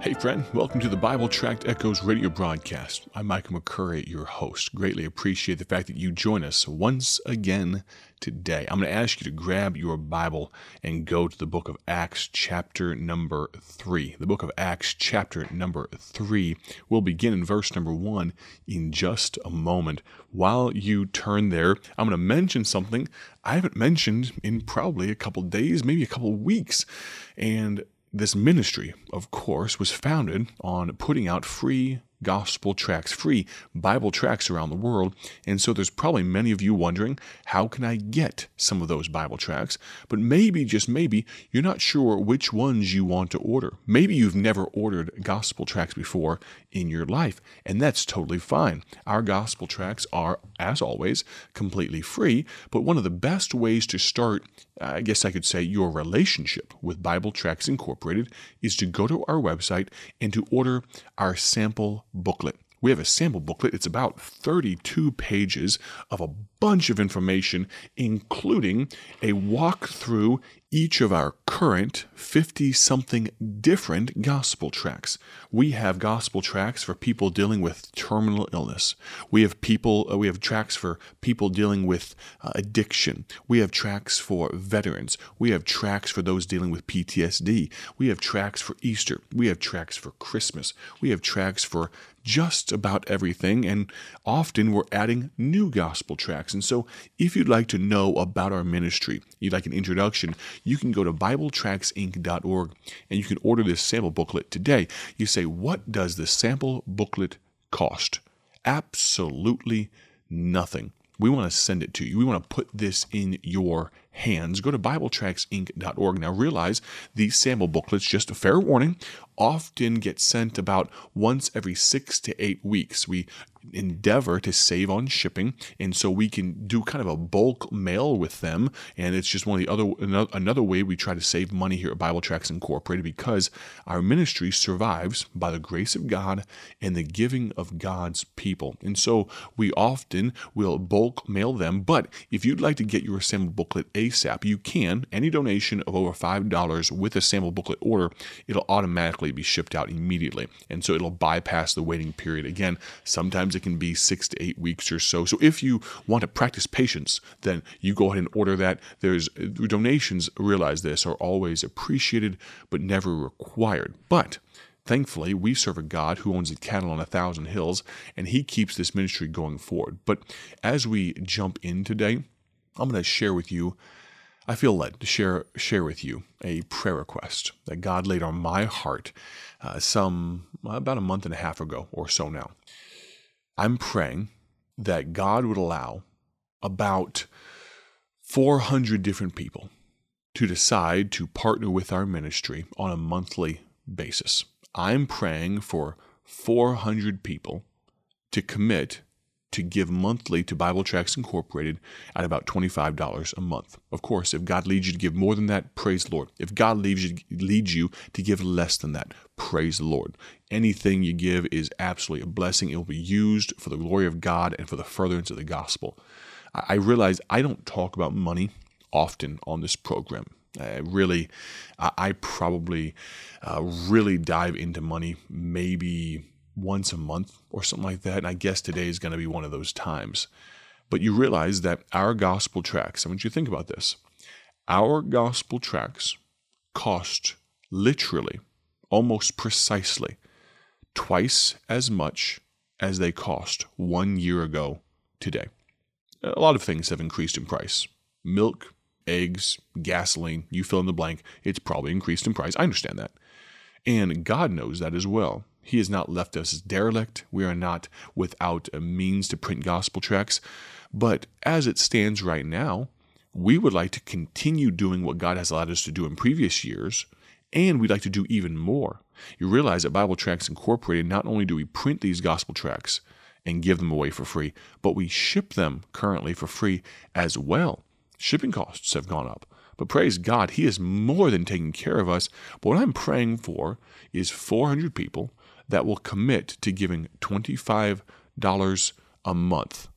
Hey, friend, welcome to the Bible Tract Echoes radio broadcast. I'm Michael McCurry, your host. Greatly appreciate the fact that you join us once again today. I'm going to ask you to grab your Bible and go to the book of Acts, chapter number three. The book of Acts, chapter number three. We'll begin in verse number one in just a moment. While you turn there, I'm going to mention something I haven't mentioned in probably a couple days, maybe a couple weeks. And this ministry, of course, was founded on putting out free gospel tracts, free Bible tracts around the world. And so there's probably many of you wondering, how can I get some of those Bible tracts? But maybe, just maybe, you're not sure which ones you want to order. Maybe you've never ordered gospel tracts before in your life, and that's totally fine. Our gospel tracts are, as always, completely free, but one of the best ways to start, I guess I could say, your relationship with Bible Tracts Incorporated is to go to our website and to order our sample booklet. We have a sample booklet. It's about 32 pages of a bunch of information, including a walkthrough each of our current 50 something different gospel tracts. We have gospel tracts for people dealing with terminal illness. We have people uh, we have tracts for people dealing with uh, addiction. We have tracts for veterans. We have tracts for those dealing with PTSD. We have tracts for Easter. We have tracts for Christmas. We have tracts for just about everything, and often we're adding new gospel tracts. And so, if you'd like to know about our ministry, you'd like an introduction, you can go to BibleTractsInc.org and you can order this sample booklet today. You say, What does the sample booklet cost? Absolutely nothing. We want to send it to you. We want to put this in your hands. Go to BibleTractsInc.org. Now realize these sample booklets, just a fair warning, often get sent about once every six to eight weeks. We endeavor to save on shipping and so we can do kind of a bulk mail with them and it's just one of the other another way we try to save money here at bible tracts incorporated because our ministry survives by the grace of god and the giving of god's people and so we often will bulk mail them but if you'd like to get your sample booklet asap you can any donation of over five dollars with a sample booklet order it'll automatically be shipped out immediately and so it'll bypass the waiting period again sometimes Sometimes it can be six to eight weeks or so. So if you want to practice patience, then you go ahead and order that. There's donations, realize this, are always appreciated but never required. But Thankfully, we serve a God who owns the cattle on a thousand hills, and He keeps this ministry going forward. But as we jump in today, I'm going to share with you. I feel led to share share with you a prayer request that God laid on my heart uh, some about a month and a half ago or so now. I'm praying that God would allow about 400 different people to decide to partner with our ministry on a monthly basis. I'm praying for 400 people to commit to give monthly to Bible Tracts Incorporated at about $25 a month. Of course, if God leads you to give more than that, praise the Lord. If God leads you, leads you to give less than that, praise the Lord. Anything you give is absolutely a blessing. It will be used for the glory of God and for the furtherance of the gospel. I realize I don't talk about money often on this program. I really, I probably uh, really dive into money maybe once a month or something like that. And I guess today is going to be one of those times. But you realize that our gospel tracts, I want you to think about this. Our gospel tracts cost literally, almost precisely, twice as much as they cost one year ago today. A lot of things have increased in price. Milk, eggs, gasoline, you fill in the blank, it's probably increased in price. I understand that. And God knows that as well. He has not left us derelict. We are not without a means to print gospel tracts. But as it stands right now, we would like to continue doing what God has allowed us to do in previous years, and we'd like to do even more. You realize at Bible Tracts Incorporated, not only do we print these gospel tracts and give them away for free, but we ship them currently for free as well. Shipping costs have gone up. But praise God, He is more than taking care of us. But what I'm praying for is 400 people that will commit to giving $25 a month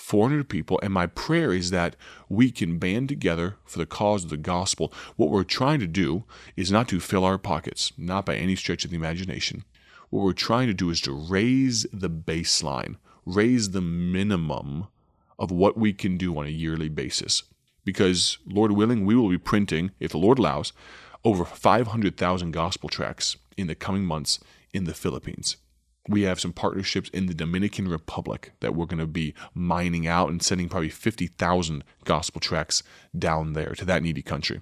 400 people, and my prayer is that we can band together for the cause of the gospel. What we're trying to do is not to fill our pockets, not by any stretch of the imagination. What we're trying to do is to raise the baseline, raise the minimum of what we can do on a yearly basis. Because, Lord willing, we will be printing, if the Lord allows, over 500,000 gospel tracts in the coming months in the Philippines. We have some partnerships in the Dominican Republic that we're going to be mining out and sending probably 50,000 gospel tracts down there to that needy country.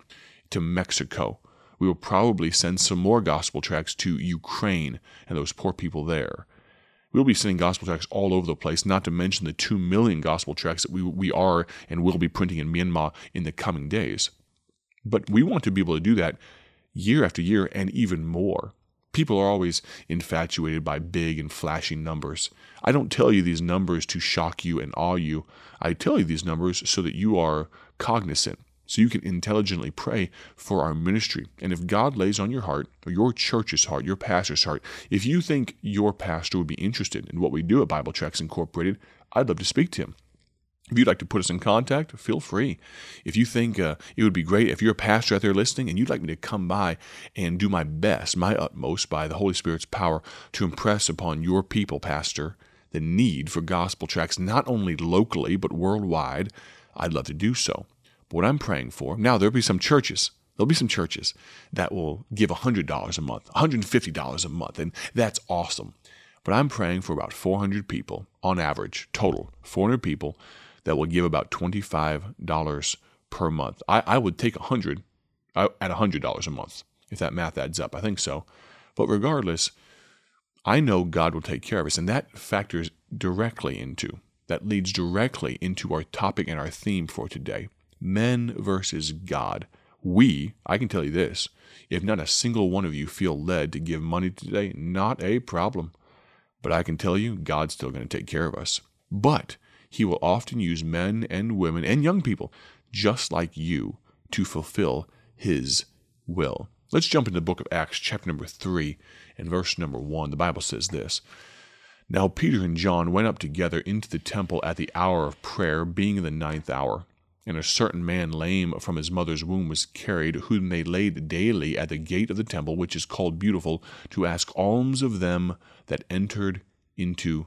To Mexico. We will probably send some more gospel tracts to Ukraine and those poor people there. We'll be sending gospel tracts all over the place, not to mention the 2 million gospel tracts that we, we are and will be printing in Myanmar in the coming days. But we want to be able to do that year after year and even more. People are always infatuated by big and flashy numbers. I don't tell you these numbers to shock you and awe you. I tell you these numbers so that you are cognizant, so you can intelligently pray for our ministry. And if God lays on your heart, or your church's heart, your pastor's heart, if you think your pastor would be interested in what we do at Bible Tracts Incorporated, I'd love to speak to him. If you'd like to put us in contact, feel free. If you think uh, it would be great, if you're a pastor out there listening and you'd like me to come by and do my best, my utmost, by the Holy Spirit's power to impress upon your people, Pastor, the need for gospel tracts, not only locally, but worldwide, I'd love to do so. But what I'm praying for, now there'll be some churches. There'll be some churches that will give $100 a month, $150 a month, and that's awesome. But I'm praying for about 400 people on average, total, 400 people that will give about $25 per month. I, I would take 100 uh, at $100 a month, if that math adds up. I think so. But regardless, I know God will take care of us. And that factors directly into, that leads directly into our topic and our theme for today men versus God. We, I can tell you this, if not a single one of you feel led to give money today, not a problem. But I can tell you, God's still going to take care of us. But he will often use men and women and young people just like you to fulfill his will. Let's jump into the book of Acts, chapter number 3, and verse number 1. The Bible says this Now Peter and John went up together into the temple at the hour of prayer, being the ninth hour. And a certain man lame from his mother's womb was carried, whom they laid daily at the gate of the temple, which is called Beautiful, to ask alms of them that entered into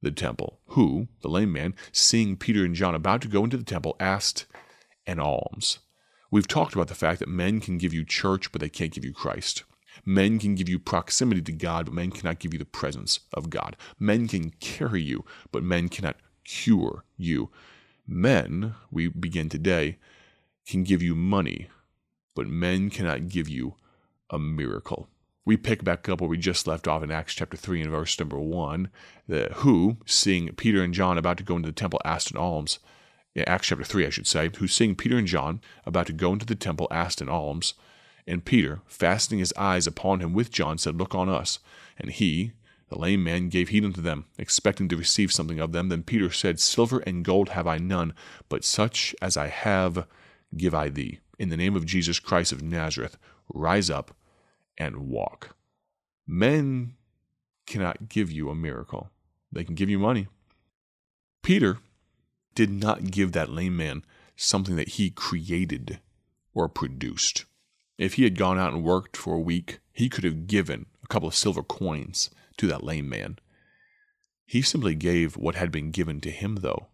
the temple, who, the lame man, seeing Peter and John about to go into the temple, asked an alms. We've talked about the fact that men can give you church, but they can't give you Christ. Men can give you proximity to God, but men cannot give you the presence of God. Men can carry you, but men cannot cure you. Men, we begin today, can give you money, but men cannot give you a miracle we pick back up where we just left off in Acts chapter 3 and verse number 1. The, who, seeing Peter and John about to go into the temple, asked an alms. Yeah, Acts chapter 3, I should say. Who, seeing Peter and John about to go into the temple, asked an alms. And Peter, fastening his eyes upon him with John, said, Look on us. And he, the lame man, gave heed unto them, expecting to receive something of them. Then Peter said, Silver and gold have I none, but such as I have give I thee. In the name of Jesus Christ of Nazareth, rise up and walk. Men cannot give you a miracle, they can give you money. Peter did not give that lame man something that he created or produced. If he had gone out and worked for a week, he could have given a couple of silver coins to that lame man. He simply gave what had been given to him, though.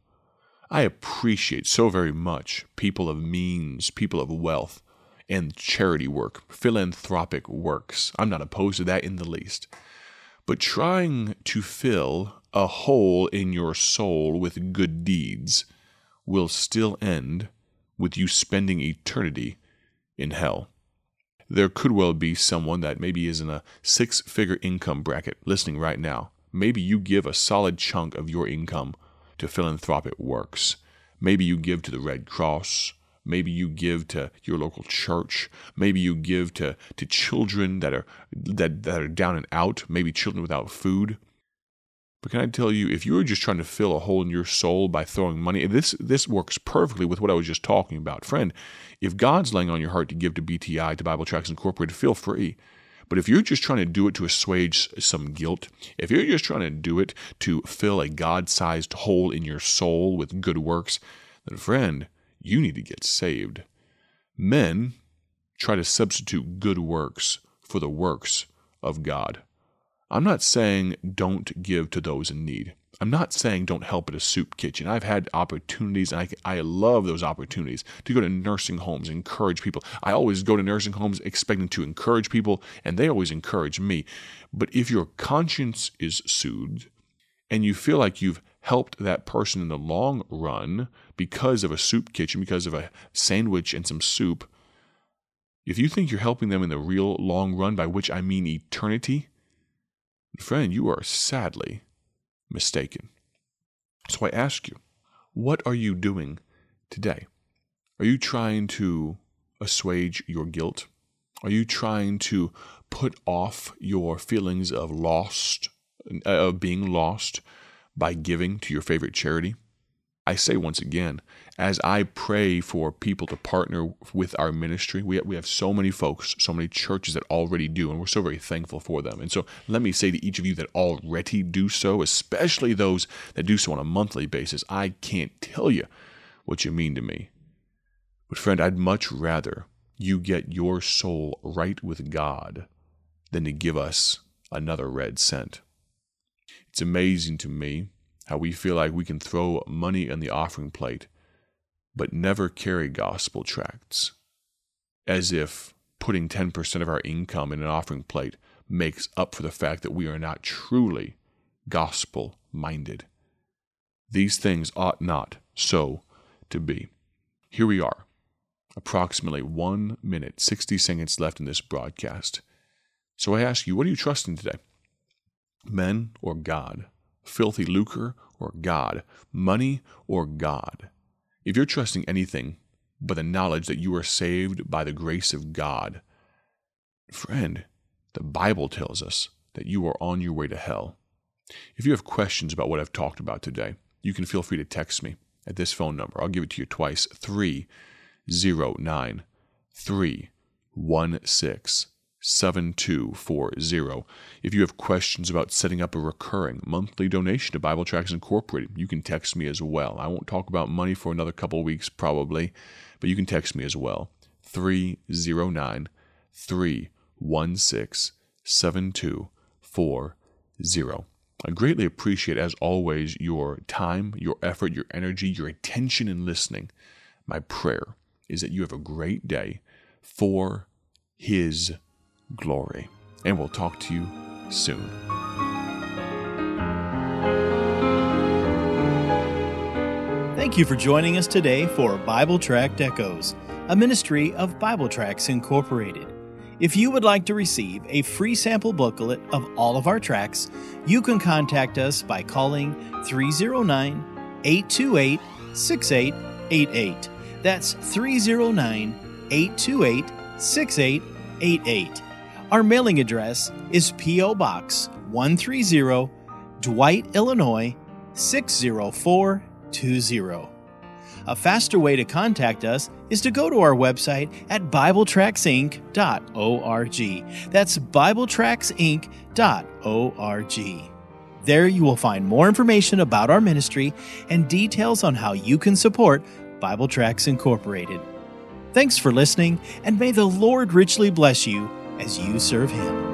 I appreciate so very much people of means, people of wealth, and charity work, philanthropic works. I'm not opposed to that in the least. But trying to fill a hole in your soul with good deeds will still end with you spending eternity in hell. There could well be someone that maybe is in a six figure income bracket listening right now. Maybe you give a solid chunk of your income to philanthropic works. Maybe you give to the Red Cross Maybe you give to your local church. Maybe you give to, to children that are that, that are down and out, maybe children without food. But can I tell you, if you're just trying to fill a hole in your soul by throwing money, this this works perfectly with what I was just talking about. Friend, if God's laying on your heart to give to BTI, to Bible Tracts Incorporated, feel free. But if you're just trying to do it to assuage some guilt, if you're just trying to do it to fill a God sized hole in your soul with good works, then friend, you need to get saved. Men try to substitute good works for the works of God. I'm not saying don't give to those in need. I'm not saying don't help at a soup kitchen. I've had opportunities, and I, I love those opportunities to go to nursing homes, encourage people. I always go to nursing homes expecting to encourage people, and they always encourage me. But if your conscience is soothed and you feel like you've helped that person in the long run because of a soup kitchen, because of a sandwich and some soup, if you think you're helping them in the real long run, by which I mean eternity, friend, you are sadly mistaken. So I ask you, what are you doing today? Are you trying to assuage your guilt? Are you trying to put off your feelings of lost, uh, of being lost by giving to your favorite charity? I say once again, as I pray for people to partner with our ministry, we have, we have so many folks, so many churches that already do, and we're so very thankful for them. And so let me say to each of you that already do so, especially those that do so on a monthly basis, I can't tell you what you mean to me. But friend, I'd much rather you get your soul right with God than to give us another red cent. It's amazing to me how we feel like we can throw money in the offering plate but never carry gospel tracts, as if putting 10% of our income in an offering plate makes up for the fact that we are not truly gospel minded. These things ought not so to be. Here we are, approximately one minute, 60 seconds left in this broadcast. So I ask you, what are you trusting today? Men or God? Filthy lucre or God? Money or God? If you're trusting anything but the knowledge that you are saved by the grace of God, friend, the Bible tells us that you are on your way to hell. If you have questions about what I've talked about today, you can feel free to text me at this phone number. I'll give it to you twice 309 316 7240. If you have questions about setting up a recurring monthly donation to Bible Tracts Incorporated, you can text me as well. I won't talk about money for another couple weeks probably, but you can text me as well. 309 316 7240. I greatly appreciate, as always, your time, your effort, your energy, your attention in listening. My prayer is that you have a great day for His glory. And we'll talk to you soon. Thank you for joining us today for Bible Tract Echoes, a ministry of Bible Tracts Incorporated. If you would like to receive a free sample booklet of all of our tracts, you can contact us by calling 309 828 6888. That's 309 828 6888. Our mailing address is P.O. Box 130, Dwight, Illinois 60420. A faster way to contact us is to go to our website at BibleTractsInc.org. That's BibleTractsInc.org. There you will find more information about our ministry and details on how you can support Bible Tracts Incorporated. Thanks for listening, and may the Lord richly bless you as you serve Him.